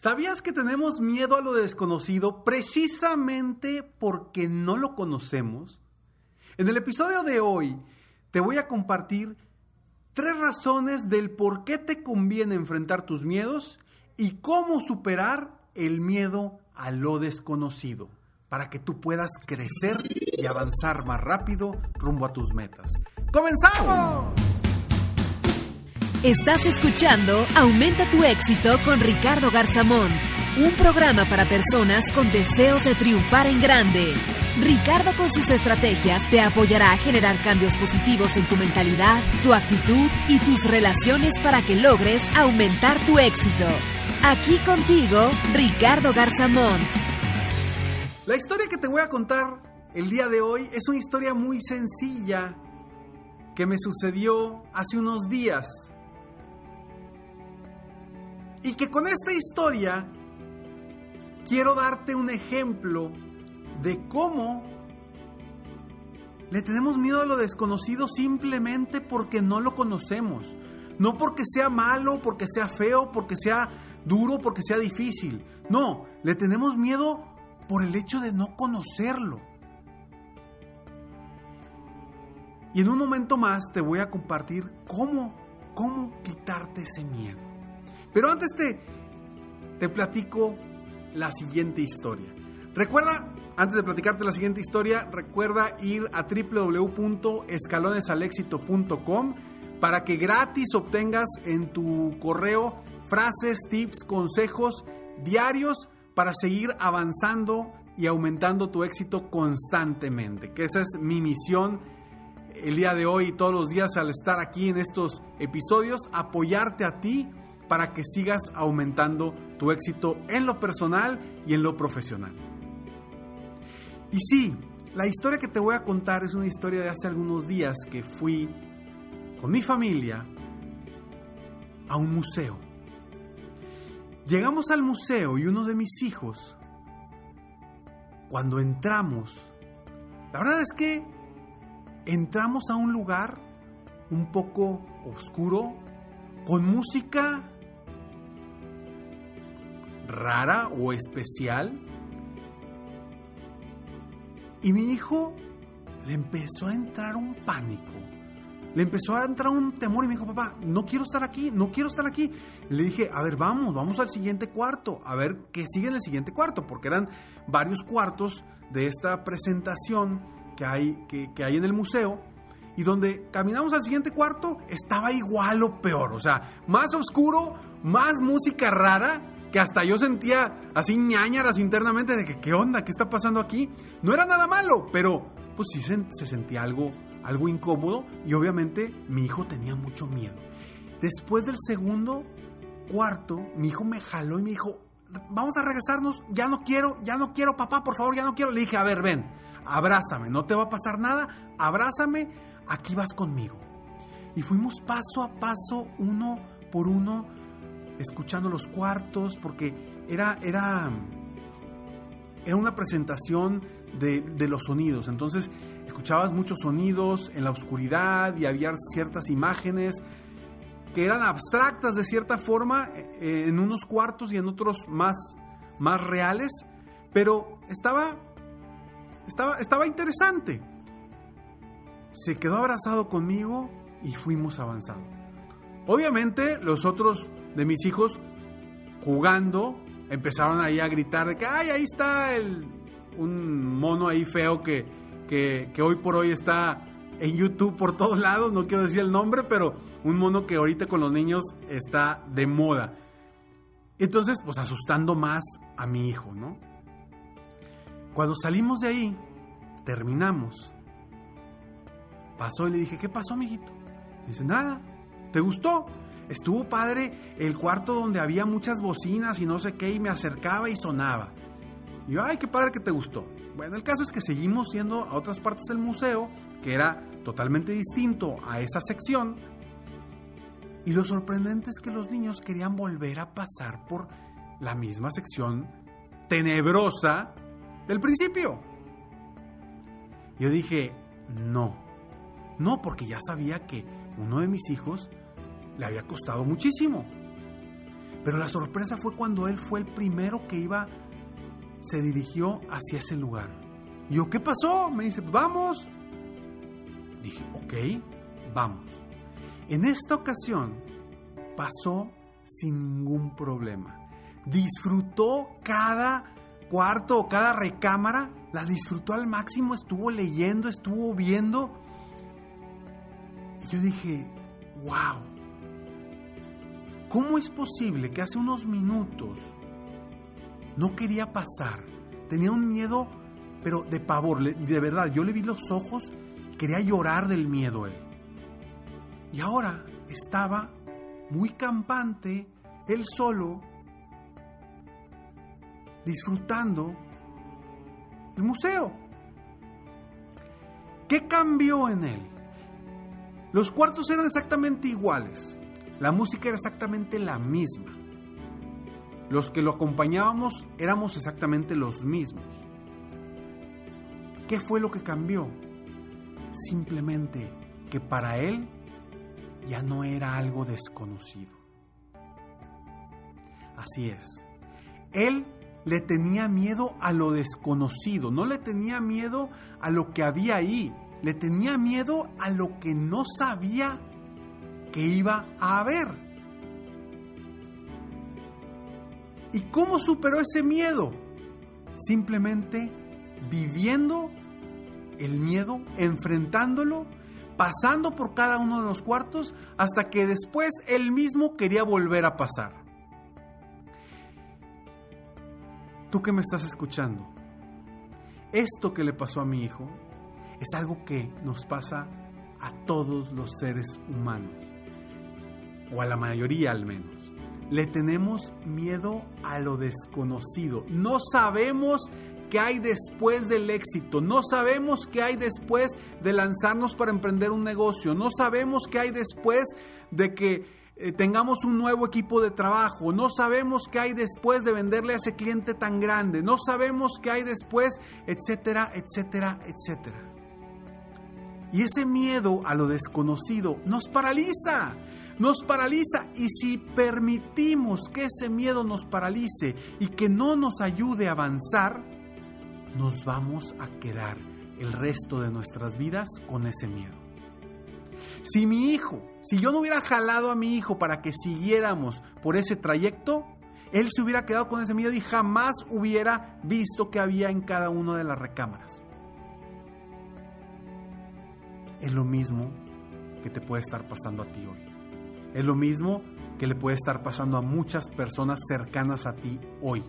¿Sabías que tenemos miedo a lo desconocido precisamente porque no lo conocemos? En el episodio de hoy te voy a compartir tres razones del por qué te conviene enfrentar tus miedos y cómo superar el miedo a lo desconocido para que tú puedas crecer y avanzar más rápido rumbo a tus metas. ¡Comenzamos! Estás escuchando Aumenta tu éxito con Ricardo Garzamón, un programa para personas con deseos de triunfar en grande. Ricardo con sus estrategias te apoyará a generar cambios positivos en tu mentalidad, tu actitud y tus relaciones para que logres aumentar tu éxito. Aquí contigo, Ricardo Garzamón. La historia que te voy a contar el día de hoy es una historia muy sencilla que me sucedió hace unos días. Y que con esta historia quiero darte un ejemplo de cómo le tenemos miedo a lo desconocido simplemente porque no lo conocemos. No porque sea malo, porque sea feo, porque sea duro, porque sea difícil. No, le tenemos miedo por el hecho de no conocerlo. Y en un momento más te voy a compartir cómo, cómo quitarte ese miedo. Pero antes te, te platico la siguiente historia. Recuerda, antes de platicarte la siguiente historia, recuerda ir a www.escalonesalexito.com para que gratis obtengas en tu correo frases, tips, consejos diarios para seguir avanzando y aumentando tu éxito constantemente. Que esa es mi misión el día de hoy y todos los días al estar aquí en estos episodios, apoyarte a ti para que sigas aumentando tu éxito en lo personal y en lo profesional. Y sí, la historia que te voy a contar es una historia de hace algunos días que fui con mi familia a un museo. Llegamos al museo y uno de mis hijos, cuando entramos, la verdad es que entramos a un lugar un poco oscuro, con música rara o especial. Y mi hijo le empezó a entrar un pánico. Le empezó a entrar un temor y me dijo, papá, no quiero estar aquí, no quiero estar aquí. Le dije, a ver, vamos, vamos al siguiente cuarto, a ver qué sigue en el siguiente cuarto, porque eran varios cuartos de esta presentación que hay, que, que hay en el museo. Y donde caminamos al siguiente cuarto, estaba igual o peor. O sea, más oscuro, más música rara que hasta yo sentía así ñañaras internamente de que qué onda, qué está pasando aquí. No era nada malo, pero pues sí se, se sentía algo, algo incómodo y obviamente mi hijo tenía mucho miedo. Después del segundo cuarto, mi hijo me jaló y me dijo, vamos a regresarnos, ya no quiero, ya no quiero, papá, por favor, ya no quiero. Le dije, a ver, ven, abrázame, no te va a pasar nada, abrázame, aquí vas conmigo. Y fuimos paso a paso, uno por uno, escuchando los cuartos, porque era, era, era una presentación de, de, los sonidos. Entonces escuchabas muchos sonidos en la oscuridad y había ciertas imágenes que eran abstractas de cierta forma eh, en unos cuartos y en otros más, más reales, pero estaba, estaba, estaba interesante. Se quedó abrazado conmigo y fuimos avanzando. Obviamente los otros de mis hijos jugando empezaron ahí a gritar de que, ay, ahí está el, un mono ahí feo que, que, hoy por hoy está en YouTube por todos lados, no quiero decir el nombre, pero un mono que ahorita con los niños está de moda. Entonces, pues asustando más a mi hijo, ¿no? Cuando salimos de ahí, terminamos. Pasó y le dije, ¿qué pasó, mijito? Dice, nada, ¿te gustó? Estuvo padre el cuarto donde había muchas bocinas y no sé qué, y me acercaba y sonaba. Y yo, ay, qué padre que te gustó. Bueno, el caso es que seguimos yendo a otras partes del museo, que era totalmente distinto a esa sección. Y lo sorprendente es que los niños querían volver a pasar por la misma sección tenebrosa del principio. Yo dije, no, no, porque ya sabía que uno de mis hijos le había costado muchísimo. Pero la sorpresa fue cuando él fue el primero que iba, se dirigió hacia ese lugar. Y yo, ¿qué pasó? Me dice, vamos. Dije, ok, vamos. En esta ocasión pasó sin ningún problema. Disfrutó cada cuarto o cada recámara, la disfrutó al máximo, estuvo leyendo, estuvo viendo. Y yo dije, wow, ¿cómo es posible que hace unos minutos no quería pasar? Tenía un miedo, pero de pavor, de verdad, yo le vi los ojos Quería llorar del miedo él. Y ahora estaba muy campante, él solo, disfrutando el museo. ¿Qué cambió en él? Los cuartos eran exactamente iguales. La música era exactamente la misma. Los que lo acompañábamos éramos exactamente los mismos. ¿Qué fue lo que cambió? simplemente que para él ya no era algo desconocido. Así es. Él le tenía miedo a lo desconocido, no le tenía miedo a lo que había ahí, le tenía miedo a lo que no sabía que iba a haber. ¿Y cómo superó ese miedo? Simplemente viviendo el miedo, enfrentándolo, pasando por cada uno de los cuartos, hasta que después él mismo quería volver a pasar. Tú que me estás escuchando, esto que le pasó a mi hijo es algo que nos pasa a todos los seres humanos, o a la mayoría al menos. Le tenemos miedo a lo desconocido. No sabemos qué hay después del éxito, no sabemos qué hay después de lanzarnos para emprender un negocio, no sabemos qué hay después de que eh, tengamos un nuevo equipo de trabajo, no sabemos qué hay después de venderle a ese cliente tan grande, no sabemos qué hay después, etcétera, etcétera, etcétera. Y ese miedo a lo desconocido nos paraliza, nos paraliza y si permitimos que ese miedo nos paralice y que no nos ayude a avanzar, nos vamos a quedar el resto de nuestras vidas con ese miedo. Si mi hijo, si yo no hubiera jalado a mi hijo para que siguiéramos por ese trayecto, él se hubiera quedado con ese miedo y jamás hubiera visto que había en cada una de las recámaras. Es lo mismo que te puede estar pasando a ti hoy. Es lo mismo que le puede estar pasando a muchas personas cercanas a ti hoy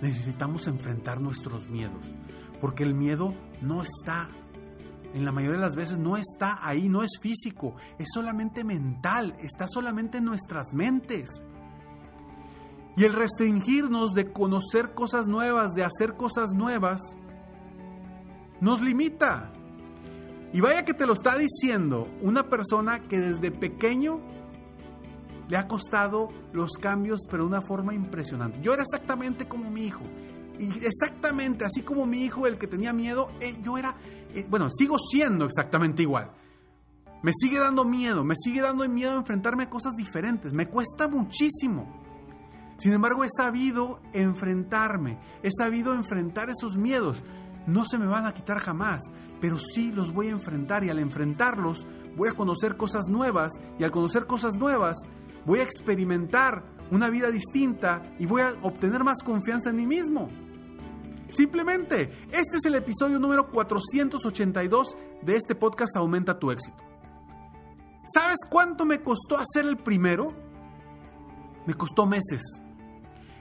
necesitamos enfrentar nuestros miedos, porque el miedo no está, en la mayoría de las veces no está ahí, no es físico, es solamente mental, está solamente en nuestras mentes. Y el restringirnos de conocer cosas nuevas, de hacer cosas nuevas, nos limita. Y vaya que te lo está diciendo una persona que desde pequeño le ha costado los cambios, pero de una forma impresionante. Yo era exactamente como mi hijo. Y exactamente así como mi hijo, el que tenía miedo, eh, yo era, eh, bueno, sigo siendo exactamente igual. Me sigue dando miedo, me sigue dando miedo enfrentarme a cosas diferentes. Me cuesta muchísimo. Sin embargo, he sabido enfrentarme, he sabido enfrentar esos miedos. No se me van a quitar jamás, pero sí los voy a enfrentar y al enfrentarlos voy a conocer cosas nuevas y al conocer cosas nuevas voy a experimentar una vida distinta y voy a obtener más confianza en mí mismo. Simplemente, este es el episodio número 482 de este podcast Aumenta tu éxito. ¿Sabes cuánto me costó hacer el primero? Me costó meses.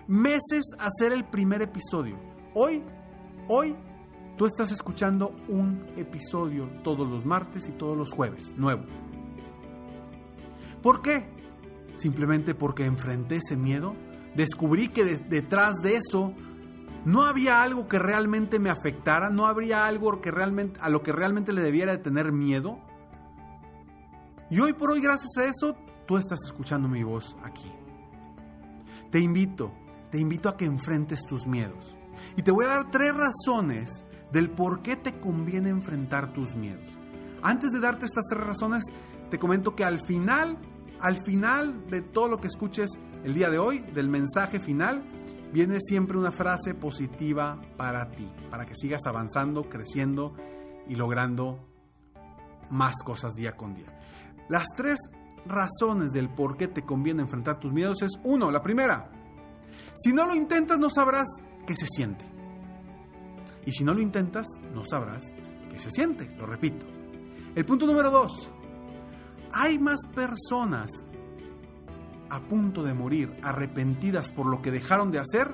Meses hacer el primer episodio. Hoy, hoy, tú estás escuchando un episodio todos los martes y todos los jueves, nuevo. ¿Por qué? Simplemente porque enfrenté ese miedo, descubrí que detrás de eso no había algo que realmente me afectara, no habría algo que realmente, a lo que realmente le debiera de tener miedo. Y hoy por hoy, gracias a eso, tú estás escuchando mi voz aquí. Te invito, te invito a que enfrentes tus miedos. Y te voy a dar tres razones del por qué te conviene enfrentar tus miedos. Antes de darte estas tres razones, te comento que al final, al final de todo lo que escuches el día de hoy, del mensaje final, viene siempre una frase positiva para ti, para que sigas avanzando, creciendo y logrando más cosas día con día. Las tres razones del por qué te conviene enfrentar tus miedos es, uno, la primera, si no lo intentas no sabrás qué se siente. Y si no lo intentas, no sabrás qué se siente, lo repito. El punto número dos, hay más personas a punto de morir, arrepentidas por lo que dejaron de hacer,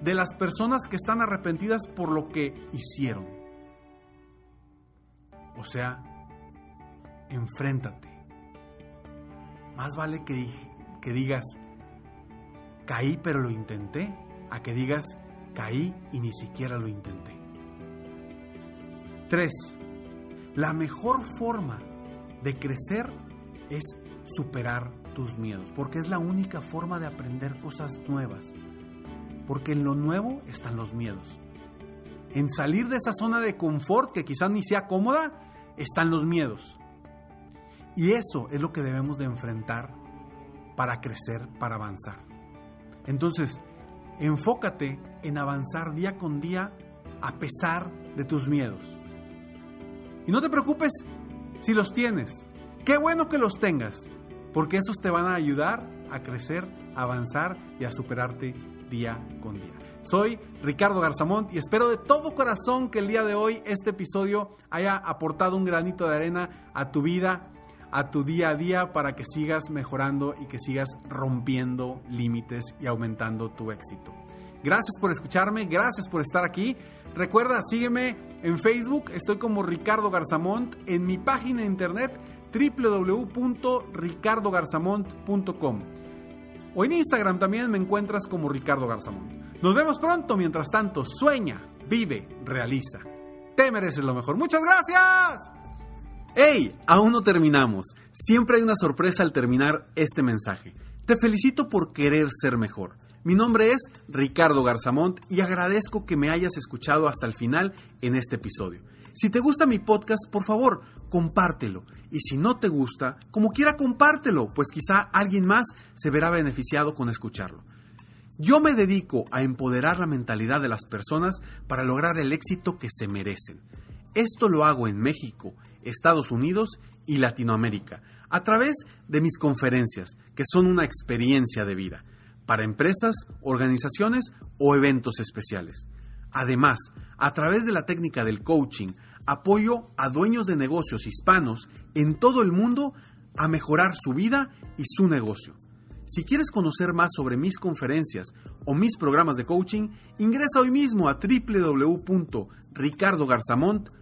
de las personas que están arrepentidas por lo que hicieron. O sea, enfréntate. Más vale que, que digas, caí pero lo intenté, a que digas, caí y ni siquiera lo intenté. 3. La mejor forma de crecer es superar tus miedos, porque es la única forma de aprender cosas nuevas. Porque en lo nuevo están los miedos. En salir de esa zona de confort que quizás ni sea cómoda, están los miedos. Y eso es lo que debemos de enfrentar para crecer, para avanzar. Entonces, enfócate en avanzar día con día a pesar de tus miedos. Y no te preocupes si los tienes. Qué bueno que los tengas porque esos te van a ayudar a crecer, a avanzar y a superarte día con día. Soy Ricardo Garzamont y espero de todo corazón que el día de hoy este episodio haya aportado un granito de arena a tu vida, a tu día a día para que sigas mejorando y que sigas rompiendo límites y aumentando tu éxito. Gracias por escucharme, gracias por estar aquí. Recuerda, sígueme en Facebook, estoy como Ricardo Garzamont, en mi página de internet www.ricardogarzamont.com. O en Instagram también me encuentras como Ricardo Garzamont. Nos vemos pronto, mientras tanto, sueña, vive, realiza. Te mereces lo mejor. Muchas gracias. ¡Hey! Aún no terminamos. Siempre hay una sorpresa al terminar este mensaje. Te felicito por querer ser mejor. Mi nombre es Ricardo Garzamont y agradezco que me hayas escuchado hasta el final en este episodio. Si te gusta mi podcast, por favor, compártelo. Y si no te gusta, como quiera compártelo, pues quizá alguien más se verá beneficiado con escucharlo. Yo me dedico a empoderar la mentalidad de las personas para lograr el éxito que se merecen. Esto lo hago en México, Estados Unidos y Latinoamérica, a través de mis conferencias, que son una experiencia de vida, para empresas, organizaciones o eventos especiales. Además, a través de la técnica del coaching, apoyo a dueños de negocios hispanos en todo el mundo a mejorar su vida y su negocio. Si quieres conocer más sobre mis conferencias o mis programas de coaching, ingresa hoy mismo a www.ricardogarzamont.com.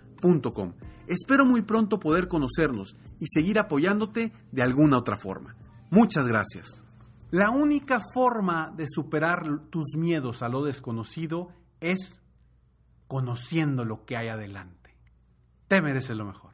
Espero muy pronto poder conocernos y seguir apoyándote de alguna otra forma. Muchas gracias. La única forma de superar tus miedos a lo desconocido es conociendo lo que hay adelante. Te mereces lo mejor.